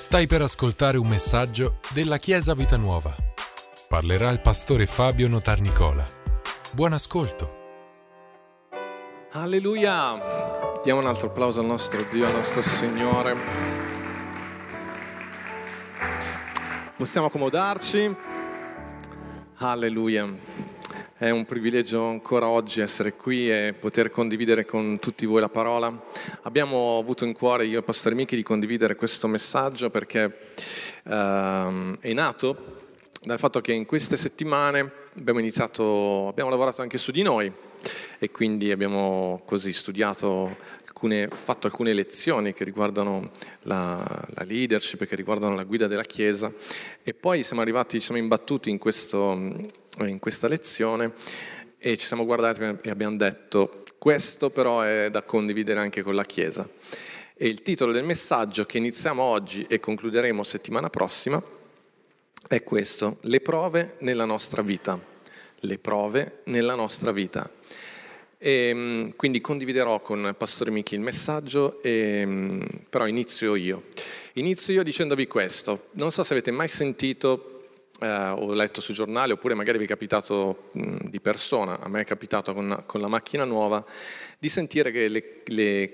Stai per ascoltare un messaggio della Chiesa Vita Nuova. Parlerà il pastore Fabio Notarnicola. Buon ascolto. Alleluia! Diamo un altro applauso al nostro Dio, al nostro Signore. Possiamo accomodarci? Alleluia! È un privilegio ancora oggi essere qui e poter condividere con tutti voi la parola. Abbiamo avuto in cuore, io e Pastore Michi, di condividere questo messaggio perché ehm, è nato dal fatto che in queste settimane abbiamo iniziato, abbiamo lavorato anche su di noi e quindi abbiamo così studiato alcune, fatto alcune lezioni che riguardano la, la, leadership, che riguardano la guida della Chiesa e poi siamo arrivati, siamo imbattuti in questo in questa lezione e ci siamo guardati e abbiamo detto questo però è da condividere anche con la Chiesa. E il titolo del messaggio che iniziamo oggi e concluderemo settimana prossima è questo, le prove nella nostra vita. Le prove nella nostra vita. E, mm, quindi condividerò con Pastore Michi il messaggio, e, mm, però inizio io. Inizio io dicendovi questo. Non so se avete mai sentito eh, ho letto sui giornali, oppure magari vi è capitato mh, di persona, a me è capitato con, con la macchina nuova, di sentire che le, le,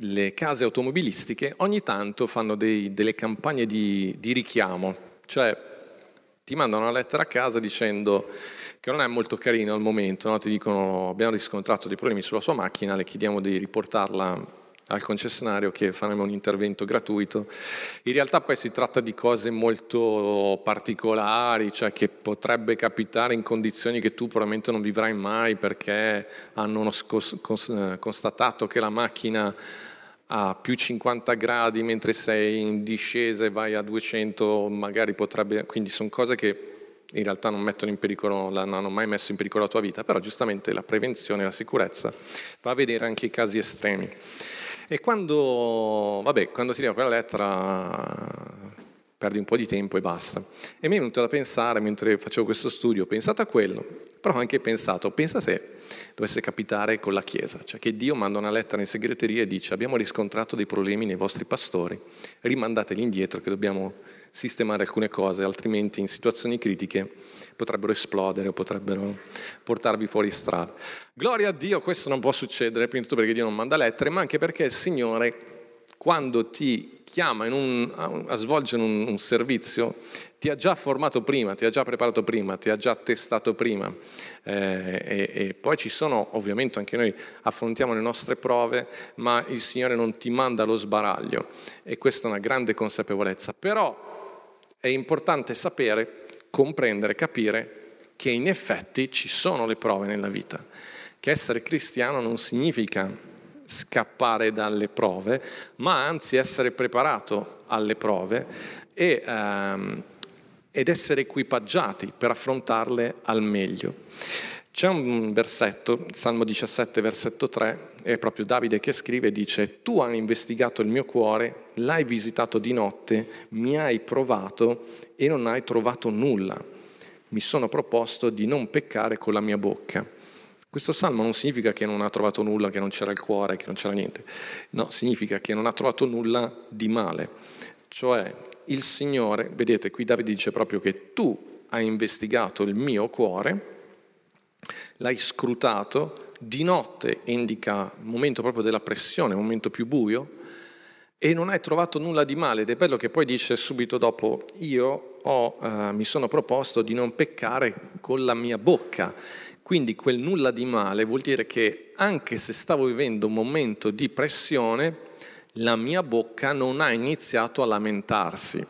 le case automobilistiche ogni tanto fanno dei, delle campagne di, di richiamo, cioè ti mandano una lettera a casa dicendo che non è molto carino al momento, no? ti dicono abbiamo riscontrato dei problemi sulla sua macchina, le chiediamo di riportarla al concessionario che faremo un intervento gratuito. In realtà poi si tratta di cose molto particolari, cioè che potrebbe capitare in condizioni che tu probabilmente non vivrai mai perché hanno constatato che la macchina a più 50 gradi mentre sei in discesa e vai a 200 magari potrebbe, quindi sono cose che in realtà non pericolo, non hanno mai messo in pericolo la tua vita, però giustamente la prevenzione la sicurezza va a vedere anche i casi estremi. E quando, vabbè, quando ti arriva quella lettera perdi un po' di tempo e basta. E mi è venuto da pensare, mentre facevo questo studio, ho pensato a quello, però ho anche pensato, pensa se dovesse capitare con la Chiesa, cioè che Dio manda una lettera in segreteria e dice abbiamo riscontrato dei problemi nei vostri pastori, rimandateli indietro che dobbiamo sistemare alcune cose, altrimenti in situazioni critiche potrebbero esplodere o potrebbero portarvi fuori strada. Gloria a Dio, questo non può succedere, prima di tutto perché Dio non manda lettere, ma anche perché il Signore, quando ti chiama un, a, svolgere un, un, servizio, ti ha già formato prima, ti ha già preparato prima, ti ha già testato prima. Eh, e, e, poi ci sono, ovviamente anche noi affrontiamo le nostre prove, ma il Signore non ti manda lo sbaraglio e questa è una grande consapevolezza. Però è importante sapere, comprendere, capire che in effetti ci sono le prove nella vita, che essere cristiano non significa scappare dalle prove, ma anzi essere preparato alle prove e, ehm, ed essere equipaggiati per affrontarle al meglio. C'è un versetto, Salmo 17, versetto 3, è proprio Davide che scrive, dice, tu hai investigato il mio cuore, l'hai visitato di notte, mi hai provato e non hai trovato nulla. Mi sono proposto di non peccare con la mia bocca. Questo salmo non significa che non ha trovato nulla, che non c'era il cuore, che non c'era niente. No, significa che non ha trovato nulla di male. Cioè, il Signore, vedete, qui Davide dice proprio che tu hai investigato il mio cuore, l'hai scrutato, di notte indica il momento proprio della pressione, il momento più buio, e non hai trovato nulla di male ed è bello che poi dice subito dopo io ho, eh, mi sono proposto di non peccare con la mia bocca. Quindi quel nulla di male vuol dire che anche se stavo vivendo un momento di pressione, la mia bocca non ha iniziato a lamentarsi.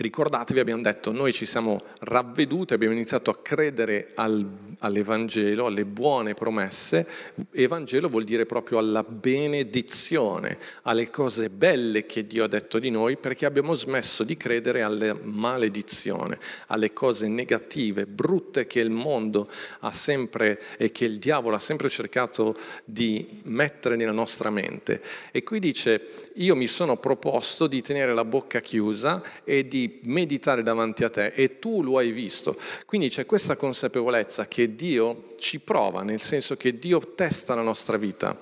Ricordatevi, abbiamo detto, noi ci siamo ravveduti, abbiamo iniziato a credere al, all'Evangelo, alle buone promesse. Evangelo vuol dire proprio alla benedizione, alle cose belle che Dio ha detto di noi, perché abbiamo smesso di credere alla maledizione, alle cose negative, brutte che il mondo ha sempre e che il diavolo ha sempre cercato di mettere nella nostra mente. E qui dice, io mi sono proposto di tenere la bocca chiusa e di meditare davanti a te e tu lo hai visto. Quindi c'è questa consapevolezza che Dio ci prova, nel senso che Dio testa la nostra vita.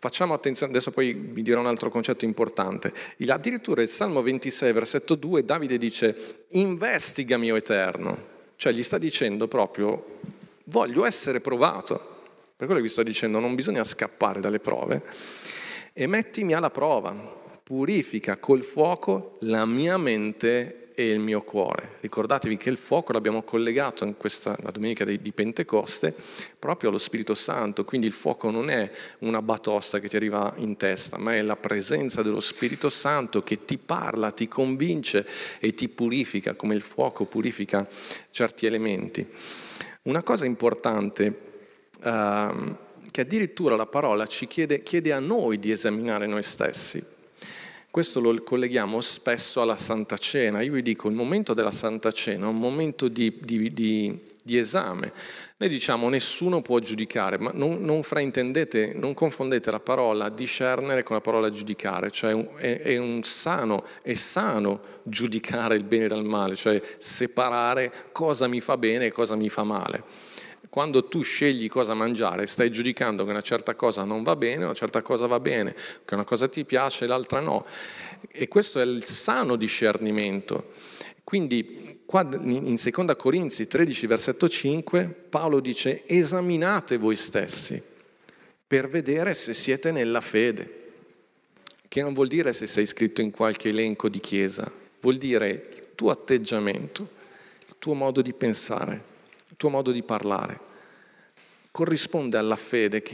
Facciamo attenzione, adesso poi vi dirò un altro concetto importante. Addirittura il Salmo 26, versetto 2, Davide dice, investigami, o Eterno. Cioè gli sta dicendo proprio, voglio essere provato. Per quello che vi sto dicendo, non bisogna scappare dalle prove. E mettimi alla prova, purifica col fuoco la mia mente e il mio cuore. Ricordatevi che il fuoco l'abbiamo collegato in questa la domenica di, Pentecoste proprio allo Spirito Santo, quindi il fuoco non è una batosta che ti arriva in testa, ma è la presenza dello Spirito Santo che ti parla, ti convince e ti purifica, come il fuoco purifica certi elementi. Una cosa importante uh, che addirittura la parola ci chiede, chiede a noi di esaminare noi stessi. Questo lo colleghiamo spesso alla Santa Cena. Io vi dico, il momento della Santa Cena è un momento di, di, di, di esame. Noi diciamo nessuno può giudicare, ma non, non, fraintendete, non confondete la parola discernere con la parola giudicare, cioè è, è, un sano, è sano giudicare il bene dal male, cioè separare cosa mi fa bene e cosa mi fa male quando tu scegli cosa mangiare, stai giudicando che una certa cosa non va bene, una certa cosa va bene, che una cosa ti piace e l'altra no. E questo è il sano discernimento. Quindi qua in 2 Corinzi 13, versetto 5, Paolo dice esaminate voi stessi per vedere se siete nella fede, che non vuol dire se sei iscritto in qualche elenco di chiesa, vuol dire il tuo atteggiamento, il tuo modo di pensare tuo modo di parlare corrisponde alla fede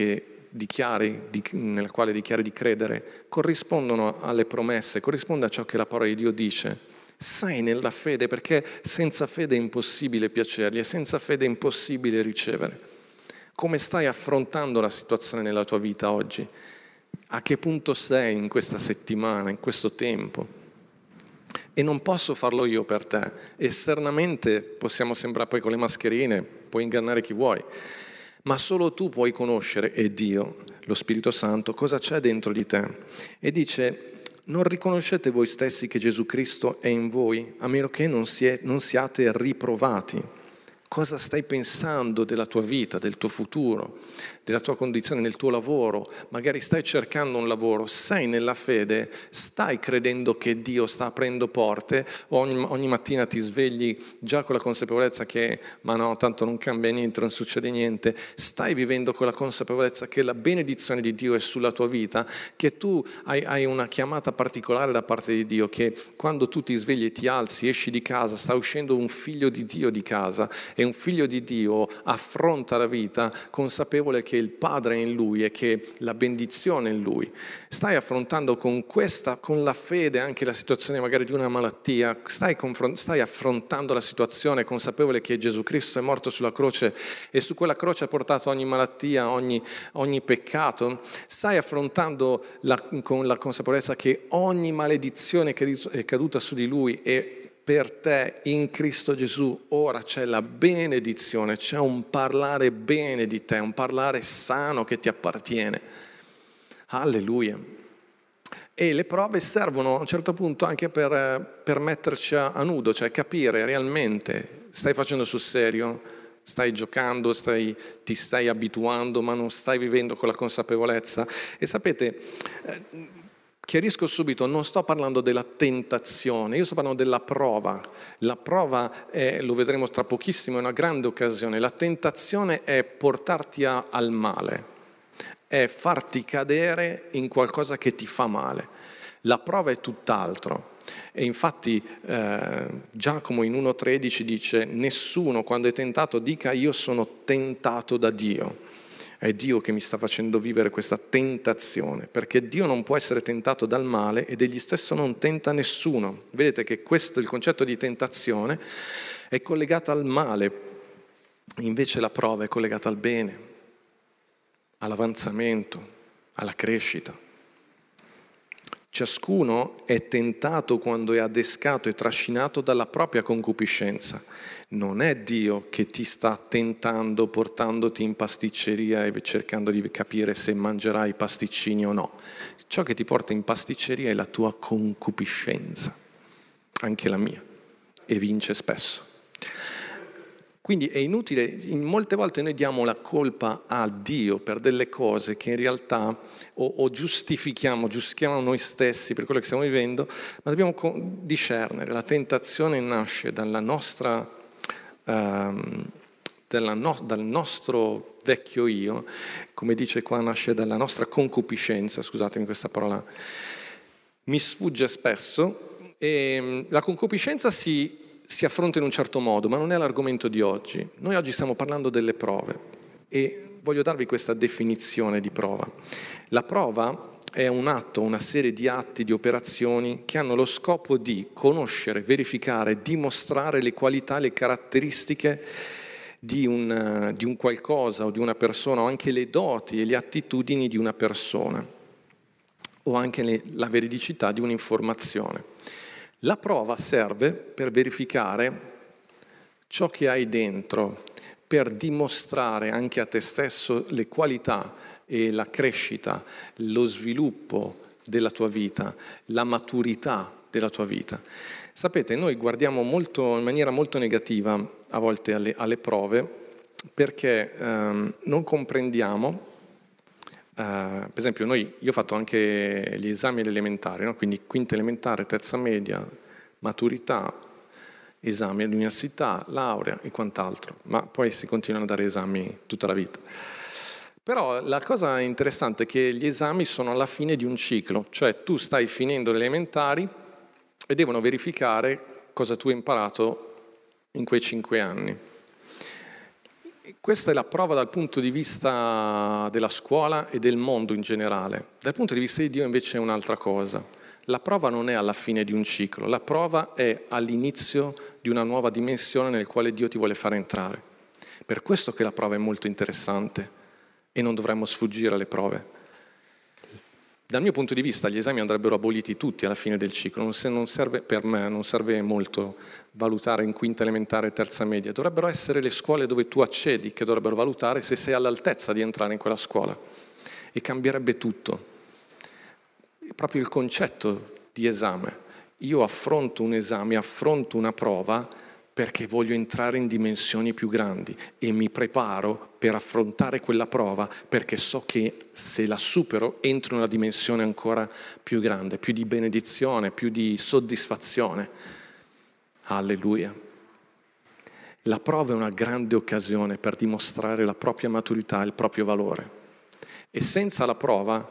dichiari, di, nella quale dichiari di credere, corrispondono alle promesse, corrisponde a ciò che la parola di Dio dice. Sei nella fede perché senza fede è impossibile piacergli e senza fede è impossibile ricevere. Come stai affrontando la situazione nella tua vita oggi? A che punto sei in questa settimana, in questo tempo? e non posso farlo io per te. Esternamente possiamo sembrare poi con le mascherine, puoi ingannare chi vuoi, ma solo tu puoi conoscere, e Dio, lo Spirito Santo, cosa c'è dentro di te. E dice, non riconoscete voi stessi che Gesù Cristo è in voi, a meno che non, siate riprovati. Cosa stai pensando della tua vita, del tuo futuro? Della tua condizione nel tuo lavoro, magari stai cercando un lavoro, sei nella fede, stai credendo che Dio sta aprendo porte, ogni, ogni mattina ti svegli già con la consapevolezza che ma no, tanto non cambia niente, non succede niente, stai vivendo con la consapevolezza che la benedizione di Dio è sulla tua vita, che tu hai, hai una chiamata particolare da parte di Dio, che quando tu ti svegli e ti alzi, esci di casa, sta uscendo un figlio di Dio di casa e un figlio di Dio affronta la vita consapevole che che il Padre è in lui e che la benedizione è in lui. Stai affrontando con questa, con la fede anche la situazione magari di una malattia, stai, confront- stai affrontando la situazione consapevole che Gesù Cristo è morto sulla croce e su quella croce ha portato ogni malattia, ogni, ogni peccato, stai affrontando la, con la consapevolezza che ogni maledizione che è caduta su di lui è per te in Cristo Gesù ora c'è la benedizione, c'è un parlare bene di te, un parlare sano che ti appartiene. Alleluia. E le prove servono a un certo punto anche per, per metterci a, a nudo, cioè capire realmente, stai facendo sul serio, stai giocando, stai, ti stai abituando, ma non stai vivendo con la consapevolezza. E sapete, eh, Chiarisco subito, non sto parlando della tentazione, io sto parlando della prova. La prova, è, lo vedremo tra pochissimo, è una grande occasione. La tentazione è portarti a, al male, è farti cadere in qualcosa che ti fa male. La prova è tutt'altro. E infatti eh, Giacomo in 1.13 dice, nessuno quando è tentato dica io sono tentato da Dio è Dio che mi sta facendo vivere questa tentazione, perché Dio non può essere tentato dal male ed egli stesso non tenta nessuno. Vedete che questo, il concetto di tentazione, è collegato al male, invece la prova è collegata al bene, all'avanzamento, alla crescita. Ciascuno è tentato quando è adescato e trascinato dalla propria concupiscenza non è Dio che ti sta tentando, portandoti in pasticceria e cercando di capire se mangerai pasticcini o no. Ciò che ti porta in pasticceria è la tua concupiscenza, anche la mia, e vince spesso. Quindi è inutile, in molte volte noi diamo la colpa a Dio per delle cose che in realtà o, o giustifichiamo, giustifichiamo noi stessi per quello che stiamo vivendo, ma dobbiamo discernere. La tentazione nasce dalla nostra, um, no, dal nostro vecchio io, come dice qua, nasce dalla nostra concupiscenza, scusatemi questa parola, mi sfugge spesso, e la concupiscenza si si affronta in un certo modo, ma non è l'argomento di oggi. Noi oggi stiamo parlando delle prove e voglio darvi questa definizione di prova. La prova è un atto, una serie di atti, di operazioni che hanno lo scopo di conoscere, verificare, dimostrare le qualità, le caratteristiche di un, di un qualcosa o di una persona, o anche le doti e le attitudini di una persona, o anche le, la veridicità di un'informazione. La prova serve per verificare ciò che hai dentro, per dimostrare anche a te stesso le qualità e la crescita, lo sviluppo della tua vita, la maturità della tua vita. Sapete, noi guardiamo molto, in maniera molto negativa a volte alle, alle prove perché ehm, non comprendiamo Uh, per esempio, noi, io ho fatto anche gli esami elementari, no? quindi quinta elementare, terza media, maturità, esami all'università, laurea e quant'altro, ma poi si continuano a dare esami tutta la vita. Però la cosa interessante è che gli esami sono alla fine di un ciclo, cioè tu stai finendo le elementari e devono verificare cosa tu hai imparato in quei cinque anni. Questa è la prova dal punto di vista della scuola e del mondo in generale. Dal punto di vista di Dio invece è un'altra cosa. La prova non è alla fine di un ciclo, la prova è all'inizio di una nuova dimensione nel quale Dio ti vuole fare entrare. Per questo che la prova è molto interessante e non dovremmo sfuggire alle prove. Dal mio punto di vista gli esami andrebbero aboliti tutti alla fine del ciclo, non serve per me, non serve molto valutare in quinta elementare e terza media, dovrebbero essere le scuole dove tu accedi che dovrebbero valutare se sei all'altezza di entrare in quella scuola e cambierebbe tutto. Proprio il concetto di esame. Io affronto un esame, affronto una prova perché voglio entrare in dimensioni più grandi e mi preparo per affrontare quella prova perché so che se la supero entro in una dimensione ancora più grande, più di benedizione, più di soddisfazione. Alleluia. La prova è una grande occasione per dimostrare la propria maturità e il proprio valore. E senza la prova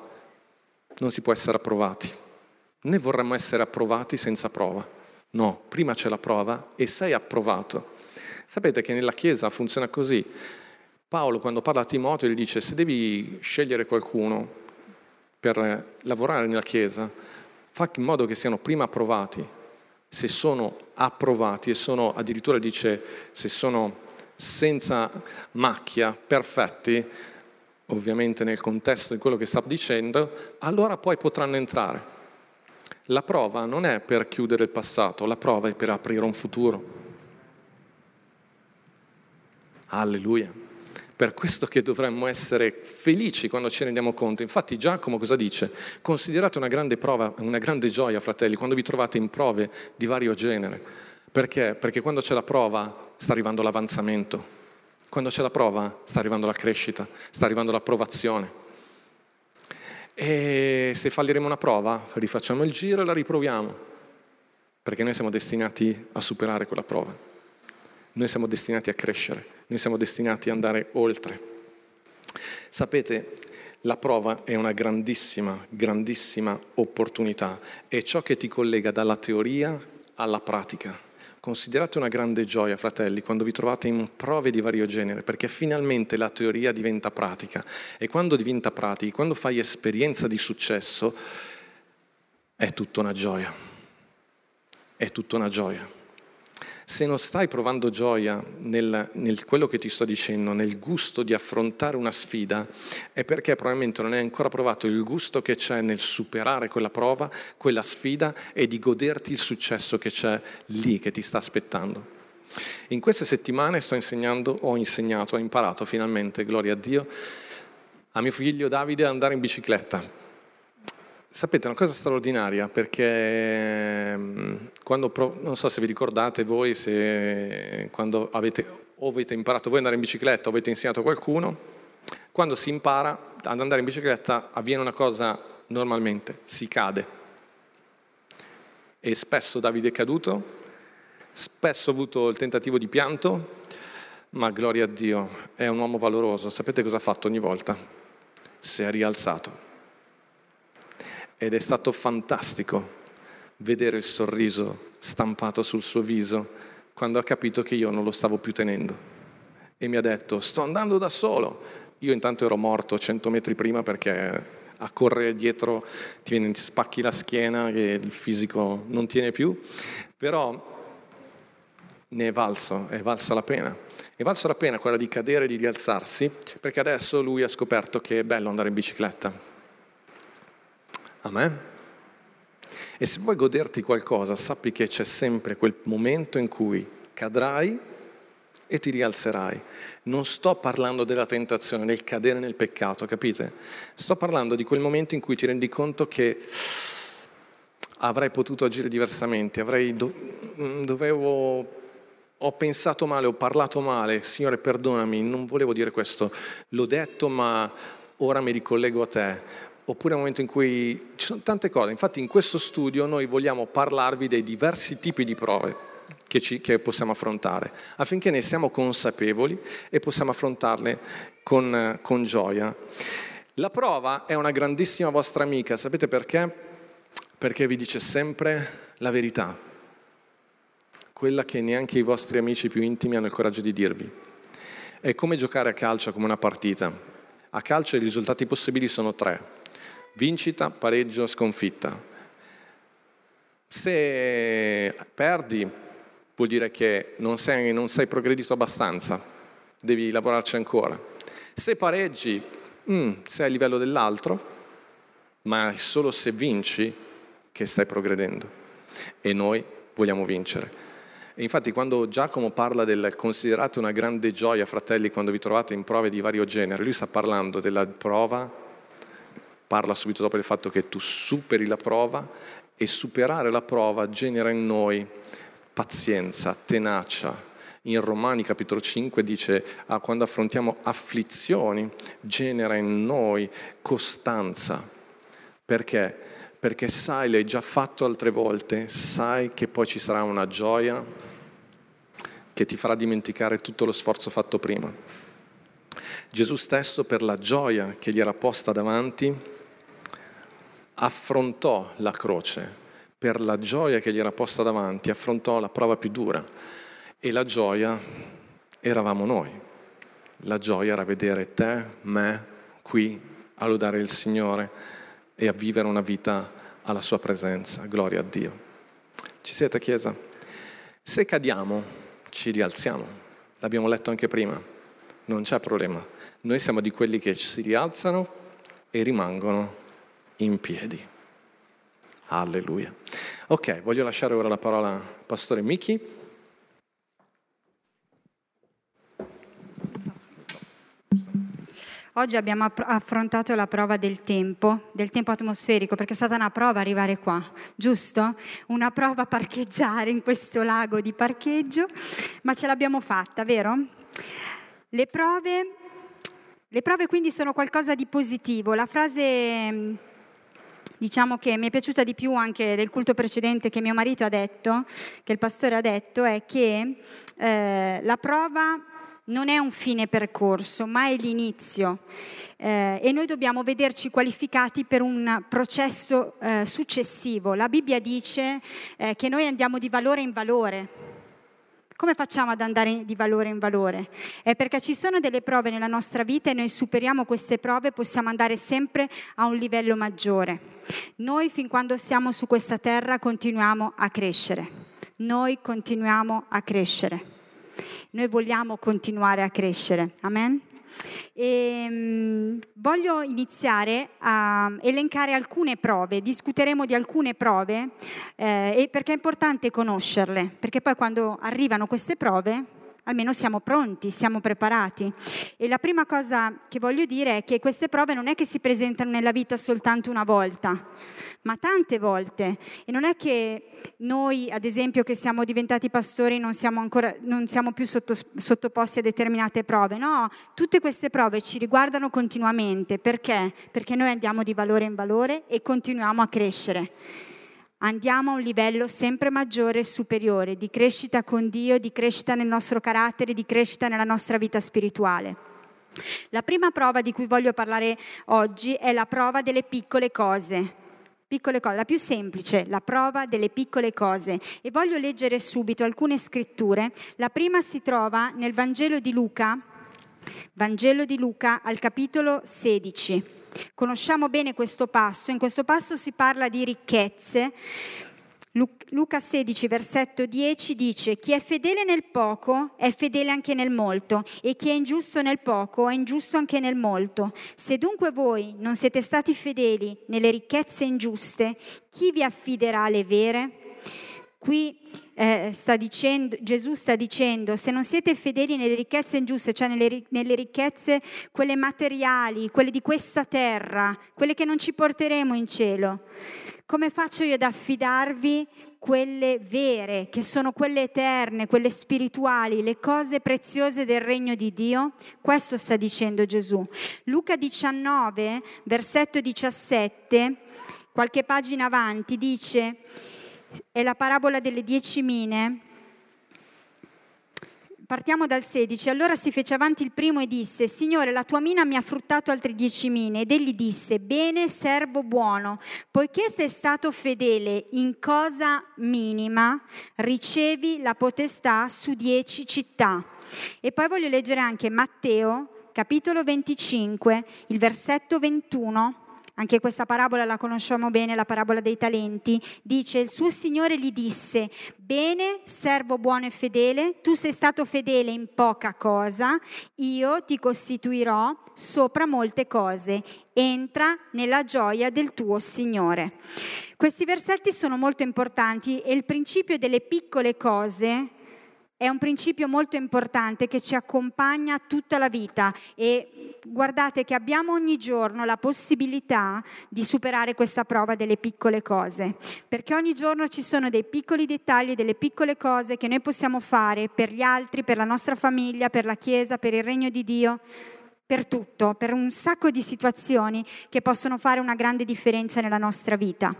non si può essere approvati. Né vorremmo essere approvati senza prova. No, prima c'è la prova e sei approvato. Sapete che nella Chiesa funziona così. Paolo quando parla a Timoteo gli dice se devi scegliere qualcuno per lavorare nella Chiesa, fa in modo che siano prima approvati. Se sono approvati e sono addirittura dice se sono senza macchia, perfetti, ovviamente nel contesto di quello che sta dicendo, allora poi potranno entrare. La prova non è per chiudere il passato, la prova è per aprire un futuro. Alleluia. Per questo che dovremmo essere felici quando ci rendiamo conto. Infatti Giacomo cosa dice? Considerate una grande prova, una grande gioia, fratelli, quando vi trovate in prove di vario genere. Perché? Perché quando c'è la prova sta arrivando l'avanzamento. Quando c'è la prova sta arrivando la crescita, sta arrivando l'approvazione. E se falliremo una prova, rifacciamo il giro e la riproviamo, perché noi siamo destinati a superare quella prova. Noi siamo destinati a crescere, noi siamo destinati ad andare oltre. Sapete, la prova è una grandissima, grandissima opportunità, è ciò che ti collega dalla teoria alla pratica. Considerate una grande gioia, fratelli, quando vi trovate in prove di vario genere, perché finalmente la teoria diventa pratica. E quando diventa pratica, quando fai esperienza di successo, è tutta una gioia. È tutta una gioia. Se non stai provando gioia nel, nel, quello che ti sto dicendo, nel gusto di affrontare una sfida, è perché probabilmente non hai ancora provato il gusto che c'è nel superare quella prova, quella sfida e di goderti il successo che c'è lì, che ti sta aspettando. In queste settimane sto insegnando, ho insegnato, ho imparato finalmente, gloria a Dio, a mio figlio Davide ad andare in bicicletta Sapete, è una cosa straordinaria perché mm, quando, non so se vi ricordate voi, se quando avete, o avete imparato voi ad andare in bicicletta o avete insegnato a qualcuno, quando si impara ad andare in bicicletta avviene una cosa normalmente, si cade. E spesso Davide è caduto, spesso ha avuto il tentativo di pianto, ma gloria a Dio, è un uomo valoroso. Sapete cosa ha fatto ogni volta? Si è rialzato ed è stato fantastico vedere il sorriso stampato sul suo viso quando ha capito che io non lo stavo più tenendo. E mi ha detto, sto andando da solo. Io intanto ero morto cento metri prima perché a correre dietro ti, viene, spacchi la schiena e il fisico non tiene più, però ne è valso, è valsa la pena. È valsa la pena quella di cadere e di rialzarsi, perché adesso lui ha scoperto che è bello andare in bicicletta Amen? E se vuoi goderti qualcosa, sappi che c'è sempre quel momento in cui cadrai e ti rialzerai. Non sto parlando della tentazione, del cadere nel peccato, capite? Sto parlando di quel momento in cui ti rendi conto che avrei potuto agire diversamente, avrei do- dovevo ho pensato male, ho parlato male, Signore perdonami, non volevo dire questo, l'ho detto ma ora mi ricollego a te, oppure un momento in cui ci sono tante cose. Infatti in questo studio noi vogliamo parlarvi dei diversi tipi di prove che, ci, che possiamo affrontare, affinché ne siamo consapevoli e possiamo affrontarle con, con gioia. La prova è una grandissima vostra amica, sapete perché? Perché vi dice sempre la verità, quella che neanche i vostri amici più intimi hanno il coraggio di dirvi. È come giocare a calcio, come una partita. A calcio i risultati possibili sono tre vincita, pareggio, sconfitta. Se perdi vuol dire che non sei, non sei progredito abbastanza, devi lavorarci ancora. Se pareggi, mm, sei a livello dell'altro, ma è solo se vinci che stai progredendo. E noi vogliamo vincere. E infatti quando Giacomo parla del considerate una grande gioia, fratelli, quando vi trovate in prove di vario genere, lui sta parlando della prova parla subito dopo del fatto che tu superi la prova e superare la prova genera in noi pazienza, tenacia. In Romani capitolo 5 dice ah, quando affrontiamo afflizioni genera in noi costanza. Perché? Perché sai, l'hai già fatto altre volte, sai che poi ci sarà una gioia che ti farà dimenticare tutto lo sforzo fatto prima. Gesù stesso per la gioia che gli era posta davanti affrontò la croce per la gioia che gli era posta davanti, affrontò la prova più dura e la gioia eravamo noi. La gioia era vedere te, me, qui a lodare il Signore e a vivere una vita alla sua presenza. Gloria a Dio. Ci siete, Chiesa? Se cadiamo, ci rialziamo. L'abbiamo letto anche prima. Non c'è problema. Noi siamo di quelli che si rialzano e rimangono in piedi. Alleluia. Ok, voglio lasciare ora la parola al pastore Miki. Oggi abbiamo affrontato la prova del tempo, del tempo atmosferico, perché è stata una prova arrivare qua, giusto? Una prova parcheggiare in questo lago di parcheggio, ma ce l'abbiamo fatta, vero? Le prove, le prove quindi sono qualcosa di positivo. La frase diciamo che mi è piaciuta di più anche del culto precedente che mio marito ha detto, che il pastore ha detto, è che eh, la prova non è un fine percorso, ma è l'inizio. Eh, e noi dobbiamo vederci qualificati per un processo eh, successivo. La Bibbia dice eh, che noi andiamo di valore in valore. Come facciamo ad andare di valore in valore? È perché ci sono delle prove nella nostra vita e noi superiamo queste prove possiamo andare sempre a un livello maggiore. Noi fin quando siamo su questa terra continuiamo a crescere. Noi continuiamo a crescere. Noi vogliamo continuare a crescere. Amen? E, um, voglio iniziare a elencare alcune prove, discuteremo di alcune prove eh, perché è importante conoscerle, perché poi quando arrivano queste prove almeno siamo pronti, siamo preparati. E la prima cosa che voglio dire è che queste prove non è che si presentano nella vita soltanto una volta, ma tante volte. E non è che noi, ad esempio, che siamo diventati pastori, non siamo, ancora, non siamo più sotto, sottoposti a determinate prove. No, tutte queste prove ci riguardano continuamente. Perché? Perché noi andiamo di valore in valore e continuiamo a crescere andiamo a un livello sempre maggiore e superiore di crescita con Dio, di crescita nel nostro carattere, di crescita nella nostra vita spirituale. La prima prova di cui voglio parlare oggi è la prova delle piccole cose. Piccole cose, la più semplice, la prova delle piccole cose. E voglio leggere subito alcune scritture. La prima si trova nel Vangelo di Luca, Vangelo di Luca al capitolo 16. Conosciamo bene questo passo, in questo passo si parla di ricchezze. Luca 16, versetto 10 dice, chi è fedele nel poco è fedele anche nel molto e chi è ingiusto nel poco è ingiusto anche nel molto. Se dunque voi non siete stati fedeli nelle ricchezze ingiuste, chi vi affiderà le vere? Qui eh, sta dicendo, Gesù sta dicendo, se non siete fedeli nelle ricchezze ingiuste, cioè nelle, nelle ricchezze quelle materiali, quelle di questa terra, quelle che non ci porteremo in cielo, come faccio io ad affidarvi quelle vere, che sono quelle eterne, quelle spirituali, le cose preziose del regno di Dio? Questo sta dicendo Gesù. Luca 19, versetto 17, qualche pagina avanti, dice è la parabola delle dieci mine. Partiamo dal 16. Allora si fece avanti il primo e disse, Signore, la tua mina mi ha fruttato altre dieci mine. Ed egli disse, bene, servo buono, poiché sei stato fedele in cosa minima, ricevi la potestà su dieci città. E poi voglio leggere anche Matteo, capitolo 25, il versetto 21 anche questa parabola la conosciamo bene, la parabola dei talenti, dice il suo Signore gli disse, bene, servo buono e fedele, tu sei stato fedele in poca cosa, io ti costituirò sopra molte cose, entra nella gioia del tuo Signore. Questi versetti sono molto importanti e il principio delle piccole cose è un principio molto importante che ci accompagna tutta la vita e guardate che abbiamo ogni giorno la possibilità di superare questa prova delle piccole cose, perché ogni giorno ci sono dei piccoli dettagli, delle piccole cose che noi possiamo fare per gli altri, per la nostra famiglia, per la Chiesa, per il regno di Dio per tutto, per un sacco di situazioni che possono fare una grande differenza nella nostra vita.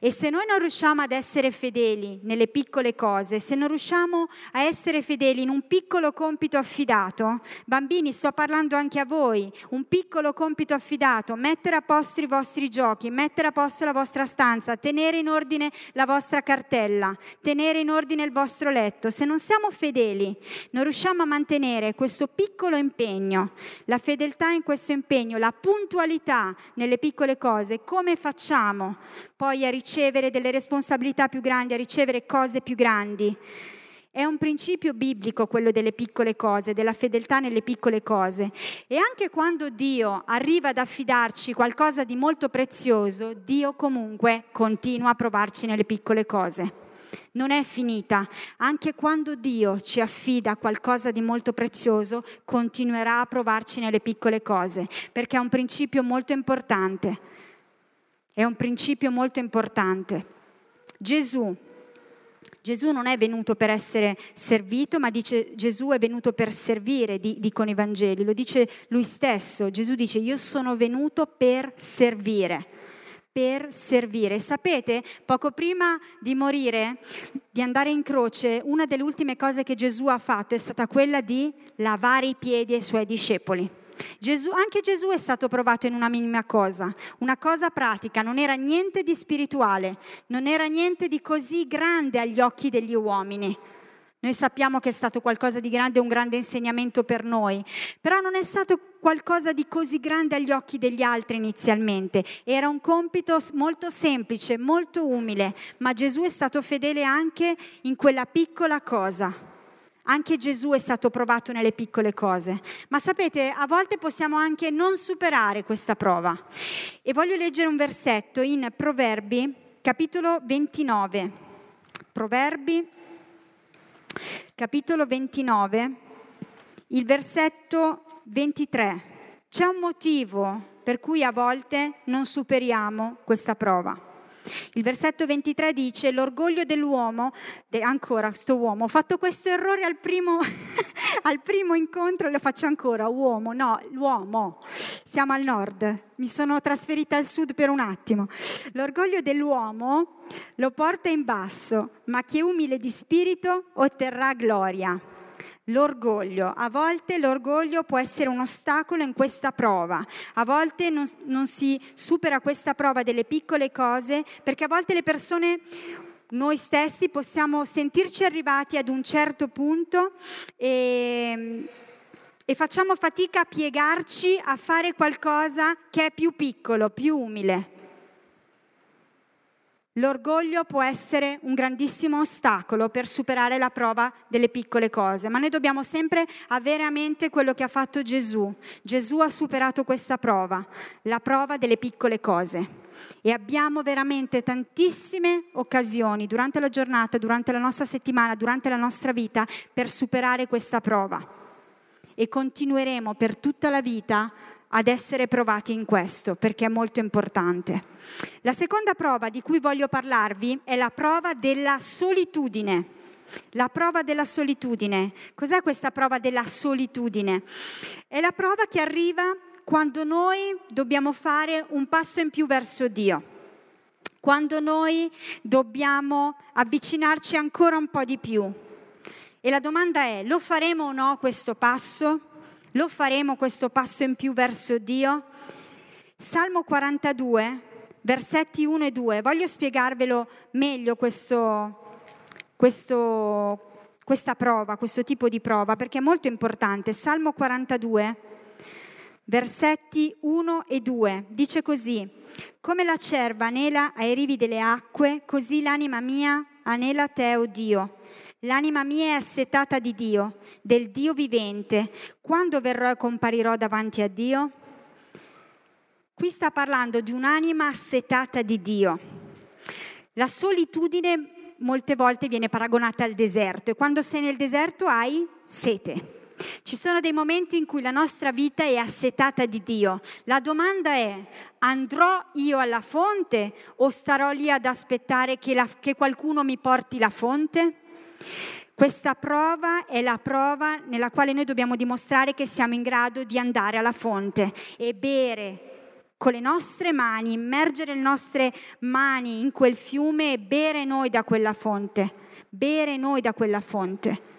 E se noi non riusciamo ad essere fedeli nelle piccole cose, se non riusciamo a essere fedeli in un piccolo compito affidato, bambini, sto parlando anche a voi, un piccolo compito affidato, mettere a posto i vostri giochi, mettere a posto la vostra stanza, tenere in ordine la vostra cartella, tenere in ordine il vostro letto, se non siamo fedeli, non riusciamo a mantenere questo piccolo impegno, la fedeltà in questo impegno, la puntualità nelle piccole cose, come facciamo poi a ricevere delle responsabilità più grandi, a ricevere cose più grandi? È un principio biblico quello delle piccole cose, della fedeltà nelle piccole cose. E anche quando Dio arriva ad affidarci qualcosa di molto prezioso, Dio comunque continua a provarci nelle piccole cose non è finita. Anche quando Dio ci affida qualcosa di molto prezioso, continuerà a provarci nelle piccole cose, perché è un principio molto importante. È un principio molto importante. Gesù, Gesù non è venuto per essere servito, ma dice Gesù è venuto per servire, dicono i Vangeli, lo dice lui stesso. Gesù dice io sono venuto per servire per servire. Sapete, poco prima di morire, di andare in croce, una delle ultime cose che Gesù ha fatto è stata quella di lavare i piedi ai suoi discepoli. Gesù, anche Gesù è stato provato in una minima cosa, una cosa pratica, non era niente di spirituale, non era niente di così grande agli occhi degli uomini. Noi sappiamo che è stato qualcosa di grande, un grande insegnamento per noi, però non è stato qualcosa di così grande agli occhi degli altri inizialmente. Era un compito molto semplice, molto umile, ma Gesù è stato fedele anche in quella piccola cosa. Anche Gesù è stato provato nelle piccole cose. Ma sapete, a volte possiamo anche non superare questa prova. E voglio leggere un versetto in Proverbi, capitolo 29. Proverbi capitolo 29, il versetto 23. C'è un motivo per cui a volte non superiamo questa prova. Il versetto 23 dice, l'orgoglio dell'uomo, ancora questo uomo, ho fatto questo errore al primo, al primo incontro lo faccio ancora, uomo, no, l'uomo, siamo al nord, mi sono trasferita al sud per un attimo. L'orgoglio dell'uomo lo porta in basso, ma chi è umile di spirito otterrà gloria. L'orgoglio, a volte l'orgoglio può essere un ostacolo in questa prova, a volte non, non, si supera questa prova delle piccole cose perché a volte le persone, noi stessi possiamo sentirci arrivati ad un certo punto e, e facciamo fatica a piegarci a fare qualcosa che è più piccolo, più umile. L'orgoglio può essere un grandissimo ostacolo per superare la prova delle piccole cose, ma noi dobbiamo sempre avere a mente quello che ha fatto Gesù. Gesù ha superato questa prova, la prova delle piccole cose. E abbiamo veramente tantissime occasioni durante la giornata, durante la nostra settimana, durante la nostra vita per superare questa prova. E continueremo per tutta la vita ad essere provati in questo, perché è molto importante. La seconda prova di cui voglio parlarvi è la prova della solitudine. La prova della solitudine. Cos'è questa prova della solitudine? È la prova che arriva quando noi dobbiamo fare un passo in più verso Dio, quando noi dobbiamo avvicinarci ancora un po' di più. E la domanda è, lo faremo o no questo passo? Lo faremo questo passo in più verso Dio? Salmo 42, versetti 1 e 2. Voglio spiegarvelo meglio questo, questo, questa prova, questo tipo di prova, perché è molto importante. Salmo 42, versetti 1 e 2. Dice così, come la cerva anela ai rivi delle acque, così l'anima mia anela te, o oh Dio. L'anima mia è assetata di Dio, del Dio vivente. Quando verrò e comparirò davanti a Dio? Qui sta parlando di un'anima assetata di Dio. La solitudine molte volte viene paragonata al deserto e quando sei nel deserto hai sete. Ci sono dei momenti in cui la nostra vita è assetata di Dio. La domanda è, andrò io alla fonte o starò lì ad aspettare che, la, che qualcuno mi porti la fonte? Questa prova è la prova nella quale noi dobbiamo dimostrare che siamo in grado di andare alla fonte e bere con le nostre mani, immergere le nostre mani in quel fiume e bere noi da quella fonte, bere noi da quella fonte.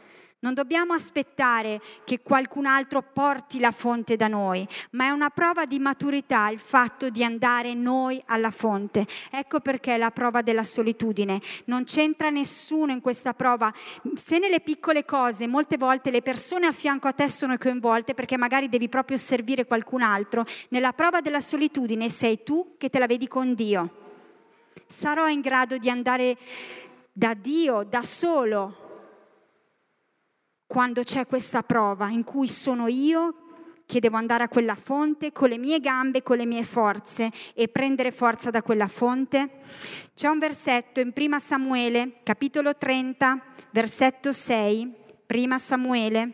Non dobbiamo aspettare che qualcun altro porti la fonte da noi, ma è una prova di maturità il fatto di andare noi alla fonte. Ecco perché è la prova della solitudine. Non c'entra nessuno in questa prova. Se nelle piccole cose molte volte le persone a fianco a te sono coinvolte perché magari devi proprio servire qualcun altro, nella prova della solitudine sei tu che te la vedi con Dio. Sarò in grado di andare da Dio da solo quando c'è questa prova in cui sono io che devo andare a quella fonte con le mie gambe, con le mie forze e prendere forza da quella fonte? C'è un versetto in Prima Samuele, capitolo 30, versetto 6, Prima Samuele,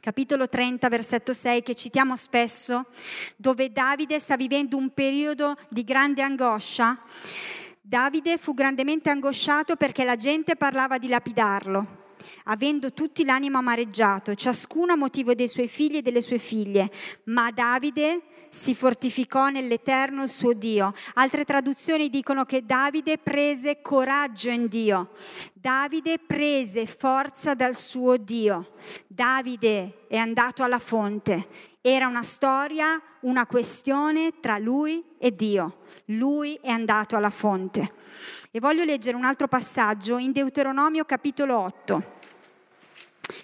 capitolo 30, versetto 6, che citiamo spesso, dove Davide sta vivendo un periodo di grande angoscia. Davide fu grandemente angosciato perché la gente parlava di lapidarlo avendo tutti l'animo amareggiato, ciascuno a motivo dei suoi figli e delle sue figlie. Ma Davide si fortificò nell'Eterno il suo Dio. Altre traduzioni dicono che Davide prese coraggio in Dio. Davide prese forza dal suo Dio. Davide è andato alla fonte. Era una storia, una questione tra lui e Dio. Lui è andato alla fonte. E voglio leggere un altro passaggio in Deuteronomio capitolo 8.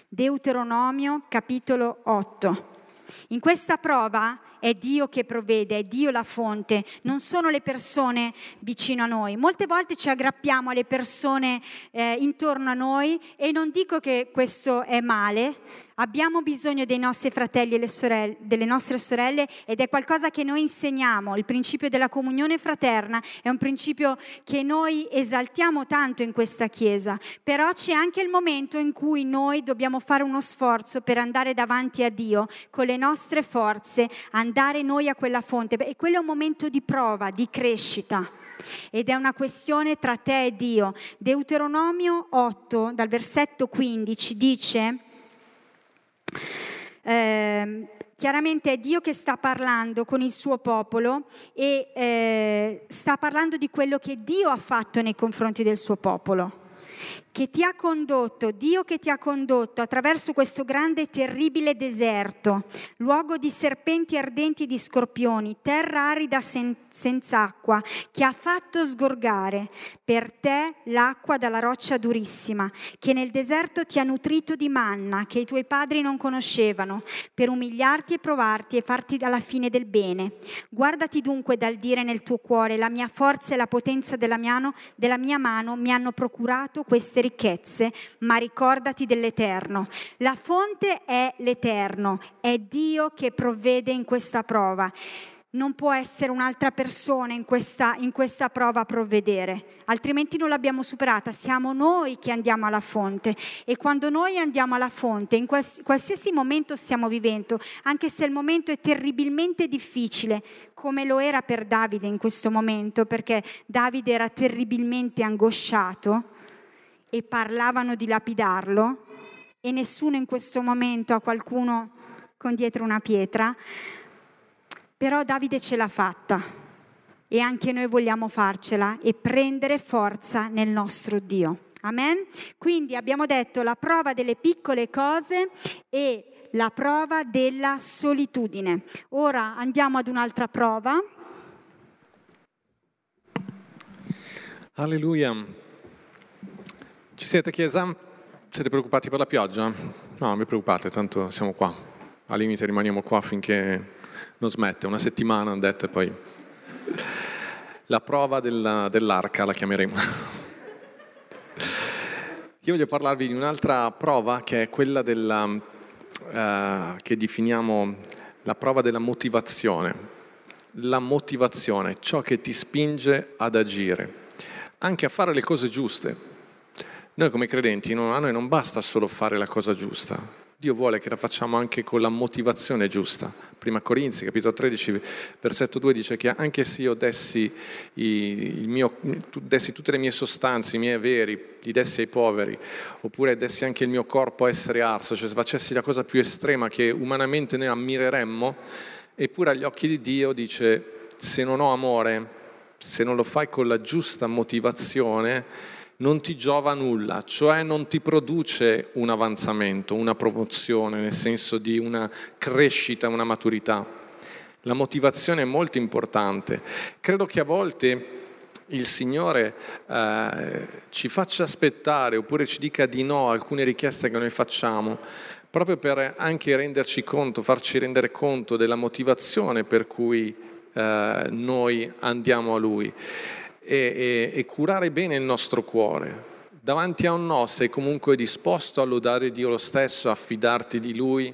Deuteronomio capitolo 8. In questa prova è Dio che provvede, è Dio la fonte, non sono le persone vicino a noi. Molte volte ci aggrappiamo alle persone eh, intorno a noi e non dico che questo è male, Abbiamo bisogno dei nostri fratelli e sorelle, delle nostre sorelle ed è qualcosa che noi insegniamo. Il principio della comunione fraterna è un principio che noi esaltiamo tanto in questa Chiesa, però c'è anche il momento in cui noi dobbiamo fare uno sforzo per andare davanti a Dio con le nostre forze, andare noi a quella fonte. E quello è un momento di prova, di crescita. Ed è una questione tra te e Dio. Deuteronomio 8, dal versetto 15, dice eh, chiaramente è Dio che sta parlando con il suo popolo e eh, sta parlando di quello che Dio ha fatto nei confronti del suo popolo che ti ha condotto, Dio che ti ha condotto attraverso questo grande e terribile deserto, luogo di serpenti ardenti e di scorpioni, terra arida sen- senza acqua, che ha fatto sgorgare per te l'acqua dalla roccia durissima, che nel deserto ti ha nutrito di manna, che i tuoi padri non conoscevano, per umiliarti e provarti e farti alla fine del bene. Guardati dunque dal dire nel tuo cuore, la mia forza e la potenza della mia della mia mano mi hanno procurato queste ricchezze, ma ricordati dell'Eterno. La fonte è l'Eterno, è Dio che provvede in questa prova. Non può essere un'altra persona in questa, in questa prova a provvedere, altrimenti non l'abbiamo superata. Siamo noi che andiamo alla fonte e quando noi andiamo alla fonte, in qualsiasi momento stiamo vivendo, anche se il momento è terribilmente difficile, come lo era per Davide in questo momento, perché Davide era terribilmente angosciato, e parlavano di lapidarlo e nessuno in questo momento ha qualcuno con dietro una pietra, però Davide ce l'ha fatta e anche noi vogliamo farcela e prendere forza nel nostro Dio. Amen? Quindi abbiamo detto la prova delle piccole cose e la prova della solitudine. Ora andiamo ad un'altra prova. Alleluia. Ci siete chiesa? Siete preoccupati per la pioggia? No, non vi preoccupate, tanto siamo qua. Al limite rimaniamo qua finché non smette. Una settimana hanno detto e poi... La prova della, dell'arca la chiameremo. Io voglio parlarvi di un'altra prova che è quella della, uh, che definiamo la prova della motivazione. La motivazione, ciò che ti spinge ad agire, anche a fare le cose giuste. Noi come credenti, a noi non basta solo fare la cosa giusta, Dio vuole che la facciamo anche con la motivazione giusta. Prima Corinzi, capitolo 13, versetto 2 dice che anche se io dessi, mio, dessi tutte le mie sostanze, i miei averi, li dessi ai poveri, oppure dessi anche il mio corpo a essere arso, cioè se facessi la cosa più estrema che umanamente noi ammireremmo, eppure agli occhi di Dio dice se non ho amore, se non lo fai con la giusta motivazione, non ti giova nulla, cioè non ti produce un avanzamento, una promozione, nel senso di una crescita, una maturità. La motivazione è molto importante. Credo che a volte il Signore eh, ci faccia aspettare oppure ci dica di no a alcune richieste che noi facciamo, proprio per anche renderci conto, farci rendere conto della motivazione per cui eh, noi andiamo a Lui e, e, e curare bene il nostro cuore. Davanti a un no sei comunque disposto a lodare Dio lo stesso, a fidarti di Lui,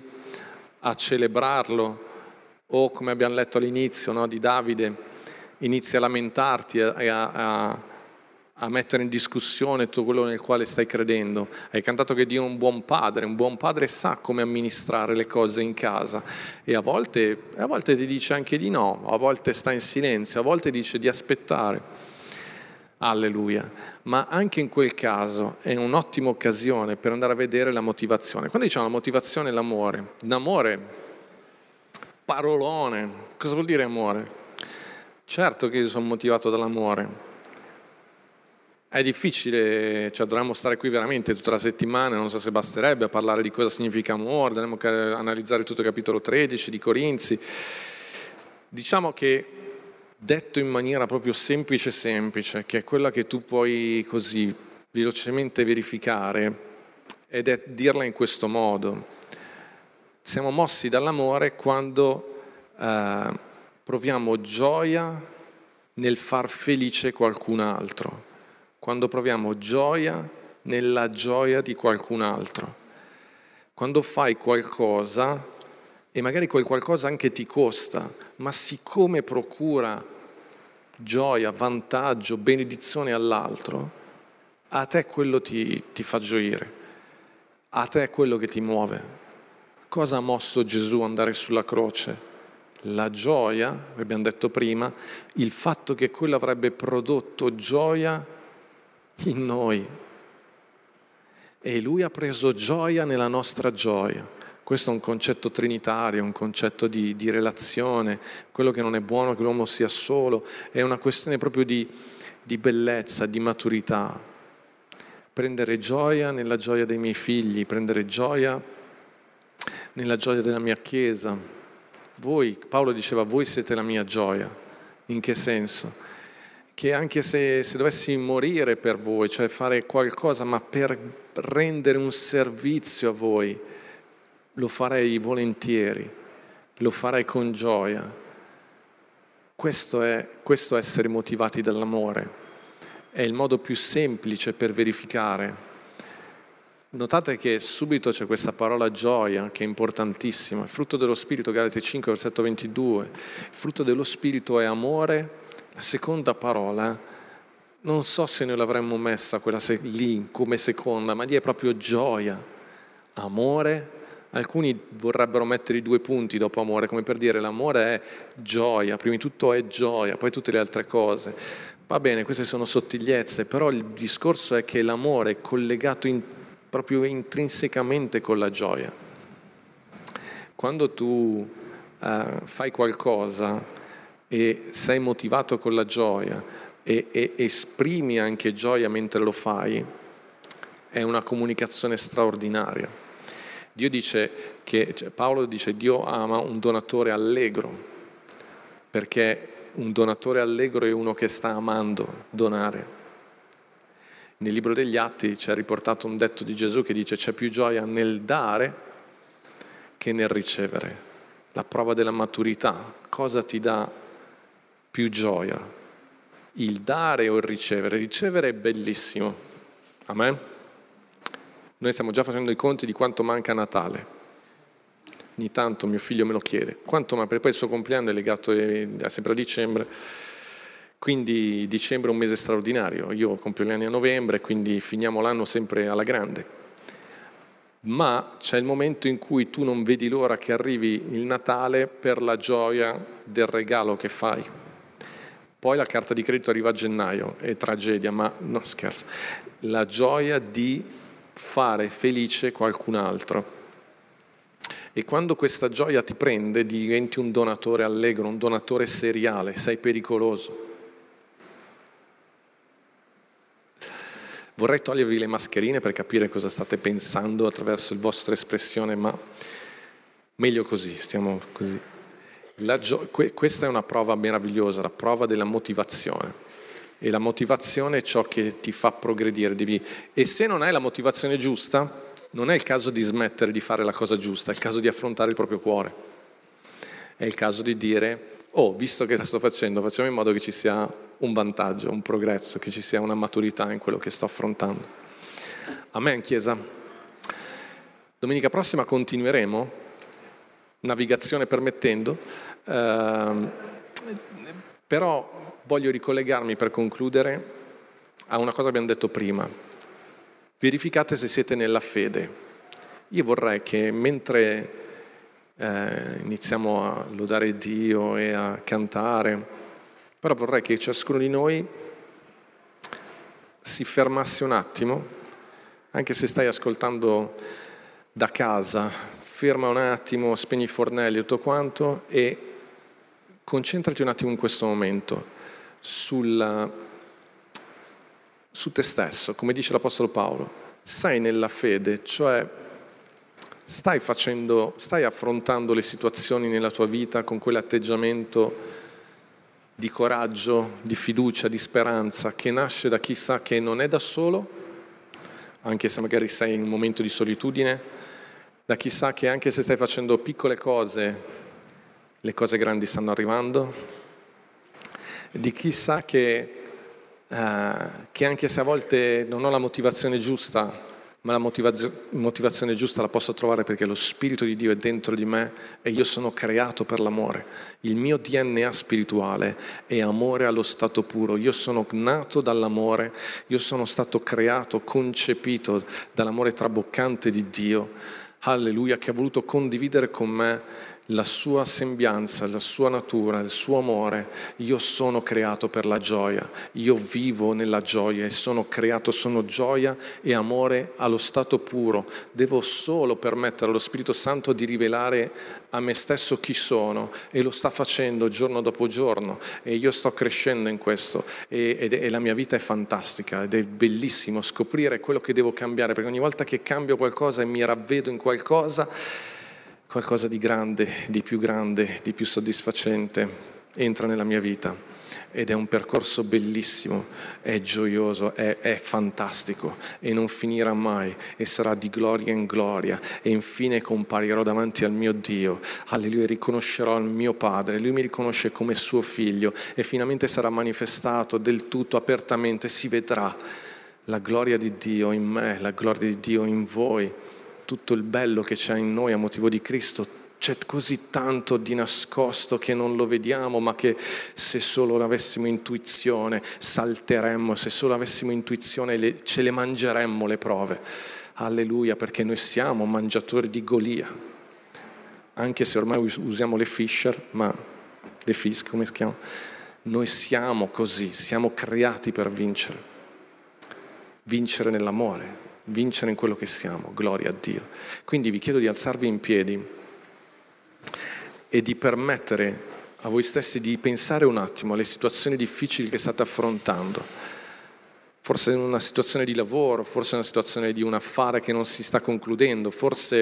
a celebrarlo, o come abbiamo letto all'inizio no, di Davide, inizi a lamentarti e a, a, a, mettere in discussione tutto quello nel quale stai credendo. Hai cantato che Dio è un buon padre, un buon padre sa come amministrare le cose in casa e a volte, a volte ti dice anche di no, a volte sta in silenzio, a volte dice di aspettare. Alleluia. Ma anche in quel caso è un'ottima occasione per andare a vedere la motivazione. Quando diciamo la motivazione è l'amore, l'amore, parolone, cosa vuol dire amore? Certo che io sono motivato dall'amore. È difficile, cioè dovremmo stare qui veramente tutta la settimana, non so se basterebbe a parlare di cosa significa amore, dovremmo analizzare tutto il capitolo 13 di Corinzi. Diciamo che detto in maniera proprio semplice semplice, che è quella che tu puoi così velocemente verificare, ed è dirla in questo modo. Siamo mossi dall'amore quando eh, proviamo gioia nel far felice qualcun altro, quando proviamo gioia nella gioia di qualcun altro. quando fai qualcosa e magari quel qualcosa anche ti costa, ma siccome procura gioia, vantaggio, benedizione all'altro, a te quello ti, ti fa gioire, a te quello che ti muove. Cosa ha mosso Gesù andare sulla croce? La gioia, abbiamo detto prima, il fatto che quello avrebbe prodotto gioia in noi. E lui ha preso gioia nella nostra gioia. Questo è un concetto trinitario, un concetto di, di relazione, quello che non è buono che l'uomo sia solo, è una questione proprio di, di bellezza, di maturità. Prendere gioia nella gioia dei miei figli, prendere gioia nella gioia della mia Chiesa. Voi, Paolo diceva, voi siete la mia gioia. In che senso? Che anche se, se dovessi morire per voi, cioè fare qualcosa, ma per rendere un servizio a voi, lo farei volentieri, lo farei con gioia. Questo è, questo essere motivati dall'amore. È il modo più semplice per verificare. Notate che subito c'è questa parola gioia che è importantissima, il frutto dello Spirito, Galati 5, versetto 22, il frutto dello Spirito è amore, la seconda parola, non so se noi l'avremmo messa quella se- lì come seconda, ma lì è proprio gioia, amore, alcuni vorrebbero mettere i due punti dopo amore, come per dire l'amore è gioia, prima di tutto è gioia, poi tutte le altre cose. Va bene, queste sono sottigliezze, però il discorso è che l'amore è collegato in proprio intrinsecamente con la gioia. Quando tu uh, fai qualcosa e sei motivato con la gioia e, e esprimi anche gioia mentre lo fai, è una comunicazione straordinaria. Dio dice che, cioè Paolo dice Dio ama un donatore allegro, perché un donatore allegro è uno che sta amando donare. Nel libro degli Atti c'è riportato un detto di Gesù che dice c'è più gioia nel dare che nel ricevere. La prova della maturità, cosa ti dà più gioia? Il dare o il ricevere? Ricevere è bellissimo. Amen? Noi stiamo già facendo i conti di quanto manca Natale. Ogni tanto mio figlio me lo chiede. Quanto manca? Perché poi il suo compleanno è legato sempre a dicembre quindi dicembre è un mese straordinario, io compio gli anni a novembre, quindi finiamo l'anno sempre alla grande. Ma c'è il momento in cui tu non vedi l'ora che arrivi il Natale per la gioia del regalo che fai. Poi la carta di credito arriva a gennaio, è tragedia, ma no scherzo. La gioia di fare felice qualcun altro. E quando questa gioia ti prende diventi un donatore allegro, un donatore seriale, sei pericoloso. Vorrei togliervi le mascherine per capire cosa state pensando attraverso la vostra espressione, ma meglio così, stiamo così. Gio- que- questa è una prova meravigliosa, la prova della motivazione. E la motivazione è ciò che ti fa progredire. Devi... E se non hai la motivazione giusta, non è il caso di smettere di fare la cosa giusta, è il caso di affrontare il proprio cuore. È il caso di dire, oh, visto che la sto facendo, facciamo in modo che ci sia un vantaggio, un progresso, che ci sia una maturità in quello che sto affrontando. Amen, Chiesa. Domenica prossima continueremo, navigazione permettendo, ehm, però voglio ricollegarmi per concludere a una cosa che abbiamo detto prima. Verificate se siete nella fede. Io vorrei che mentre eh, iniziamo a lodare Dio e a cantare, però vorrei che ciascuno di noi si fermasse un attimo, anche se stai ascoltando da casa, ferma un attimo, spegni i fornelli e tutto quanto e concentrati un attimo in questo momento sulla, su te stesso, come dice l'Apostolo Paolo. Sei nella fede, cioè stai, facendo, stai affrontando le situazioni nella tua vita con quell'atteggiamento di coraggio, di fiducia, di speranza, che nasce da chi sa che non è da solo, anche se magari sei in un momento di solitudine, da chi sa che anche se stai facendo piccole cose, le cose grandi stanno arrivando, di chi sa che, eh, che anche se a volte non ho la motivazione giusta, ma la motivazione giusta la posso trovare perché lo Spirito di Dio è dentro di me e io sono creato per l'amore. Il mio DNA spirituale è amore allo stato puro. Io sono nato dall'amore, io sono stato creato, concepito dall'amore traboccante di Dio. Alleluia, che ha voluto condividere con me la sua sembianza, la sua natura, il suo amore. Io sono creato per la gioia, io vivo nella gioia e sono creato, sono gioia e amore allo stato puro. Devo solo permettere allo Spirito Santo di rivelare a me stesso chi sono e lo sta facendo giorno dopo giorno e io sto crescendo in questo e, e, e la mia vita è fantastica ed è bellissimo scoprire quello che devo cambiare perché ogni volta che cambio qualcosa e mi ravvedo in qualcosa qualcosa di grande, di più grande, di più soddisfacente entra nella mia vita ed è un percorso bellissimo, è gioioso, è, è, fantastico e non finirà mai e sarà di gloria in gloria e infine comparirò davanti al mio Dio, alleluia, riconoscerò il mio Padre, lui mi riconosce come suo figlio e finalmente sarà manifestato del tutto apertamente, si vedrà la gloria di Dio in me, la gloria di Dio in voi tutto il bello che c'è in noi a motivo di Cristo, c'è così tanto di nascosto che non lo vediamo, ma che se solo avessimo intuizione salteremmo, se solo avessimo intuizione ce le mangeremmo le prove. Alleluia, perché noi siamo mangiatori di Golia, anche se ormai usiamo le Fisher, ma le Fisk come si chiama? Noi siamo così, siamo creati per vincere, vincere nell'amore, vincere in quello che siamo, gloria a Dio. Quindi vi chiedo di alzarvi in piedi e di permettere a voi stessi di pensare un attimo alle situazioni difficili che state affrontando. Forse in una situazione di lavoro, forse in una situazione di un affare che non si sta concludendo, forse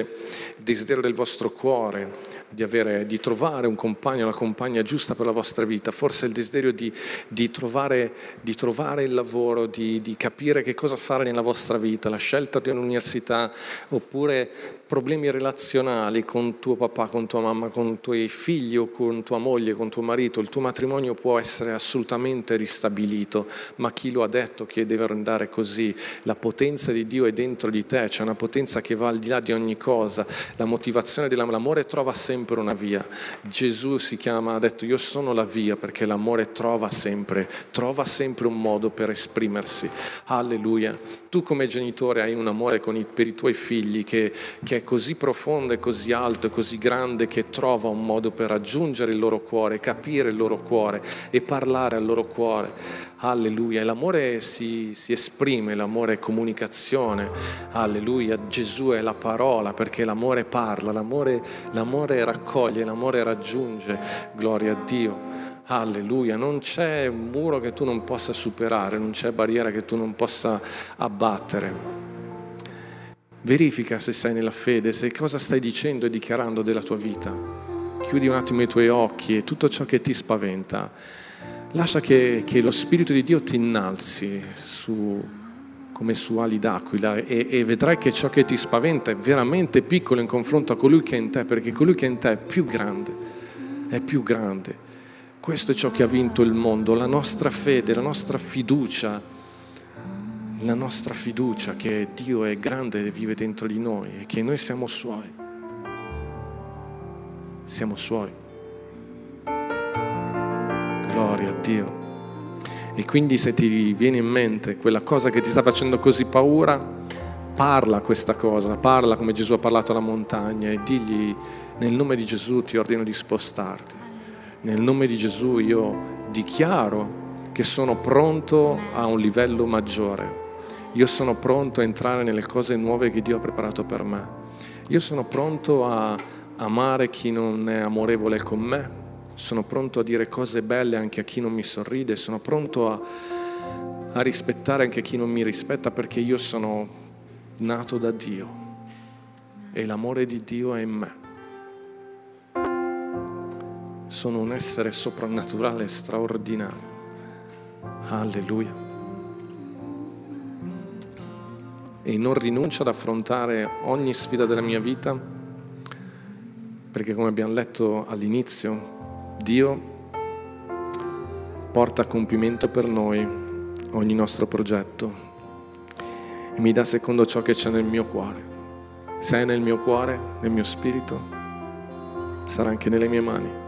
il desiderio del vostro cuore, di, avere, di, trovare un compagno, una compagna giusta per la vostra vita, forse il desiderio di, di, trovare, di trovare, il lavoro, di, capire che cosa fare nella vostra vita, la scelta di un'università, oppure problemi relazionali con tuo papà, con tua mamma, con i tuoi figli o con tua moglie, con tuo marito, il tuo matrimonio può essere assolutamente ristabilito, ma chi lo ha detto che deve andare così? La potenza di Dio è dentro di te, c'è una potenza che va al di là di ogni cosa, la motivazione dell'amore trova sempre una via. Gesù si chiama, ha detto io sono la via perché l'amore trova sempre, trova sempre un modo per esprimersi. Alleluia. Tu come genitore hai un amore i, per i tuoi figli che, che è così profondo e così alto e così grande che trova un modo per raggiungere il loro cuore, capire il loro cuore e parlare al loro cuore. Alleluia. E l'amore si, si esprime, l'amore è comunicazione. Alleluia. Gesù è la parola perché l'amore parla, l'amore, l'amore raccoglie, l'amore raggiunge. Gloria a Dio. Alleluia, non c'è muro che tu non possa superare, non c'è barriera che tu non possa abbattere. Verifica se sei nella fede, se cosa stai dicendo e dichiarando della tua vita. Chiudi un attimo i tuoi occhi e tutto ciò che ti spaventa. Lascia che, che lo Spirito di Dio ti innalzi su, come su ali d'aquila e, e, vedrai che ciò che ti spaventa è veramente piccolo in confronto a colui che è in te, perché colui che è in te è più grande, è più grande. Questo è ciò che ha vinto il mondo, la nostra fede, la nostra fiducia la nostra fiducia che Dio è grande e vive dentro di noi e che noi siamo suoi. Siamo suoi. Gloria a Dio. E quindi se ti viene in mente quella cosa che ti sta facendo così paura, parla questa cosa, parla come Gesù ha parlato alla montagna e digli nel nome di Gesù ti ordino di spostarti. Nel nome di Gesù io dichiaro che sono pronto a un livello maggiore io sono pronto a entrare nelle cose nuove che Dio ha preparato per me. Io sono pronto a amare chi non è amorevole con me. Sono pronto a dire cose belle anche a chi non mi sorride. Sono pronto a, a rispettare anche chi non mi rispetta perché io sono nato da Dio e l'amore di Dio è in me. Sono un essere soprannaturale straordinario. Alleluia. e non rinuncio ad affrontare ogni sfida della mia vita, perché come abbiamo letto all'inizio, Dio porta a compimento per noi ogni nostro progetto. e mi dà secondo ciò che c'è nel mio cuore. Se è nel mio cuore, nel mio spirito, sarà anche nelle mie mani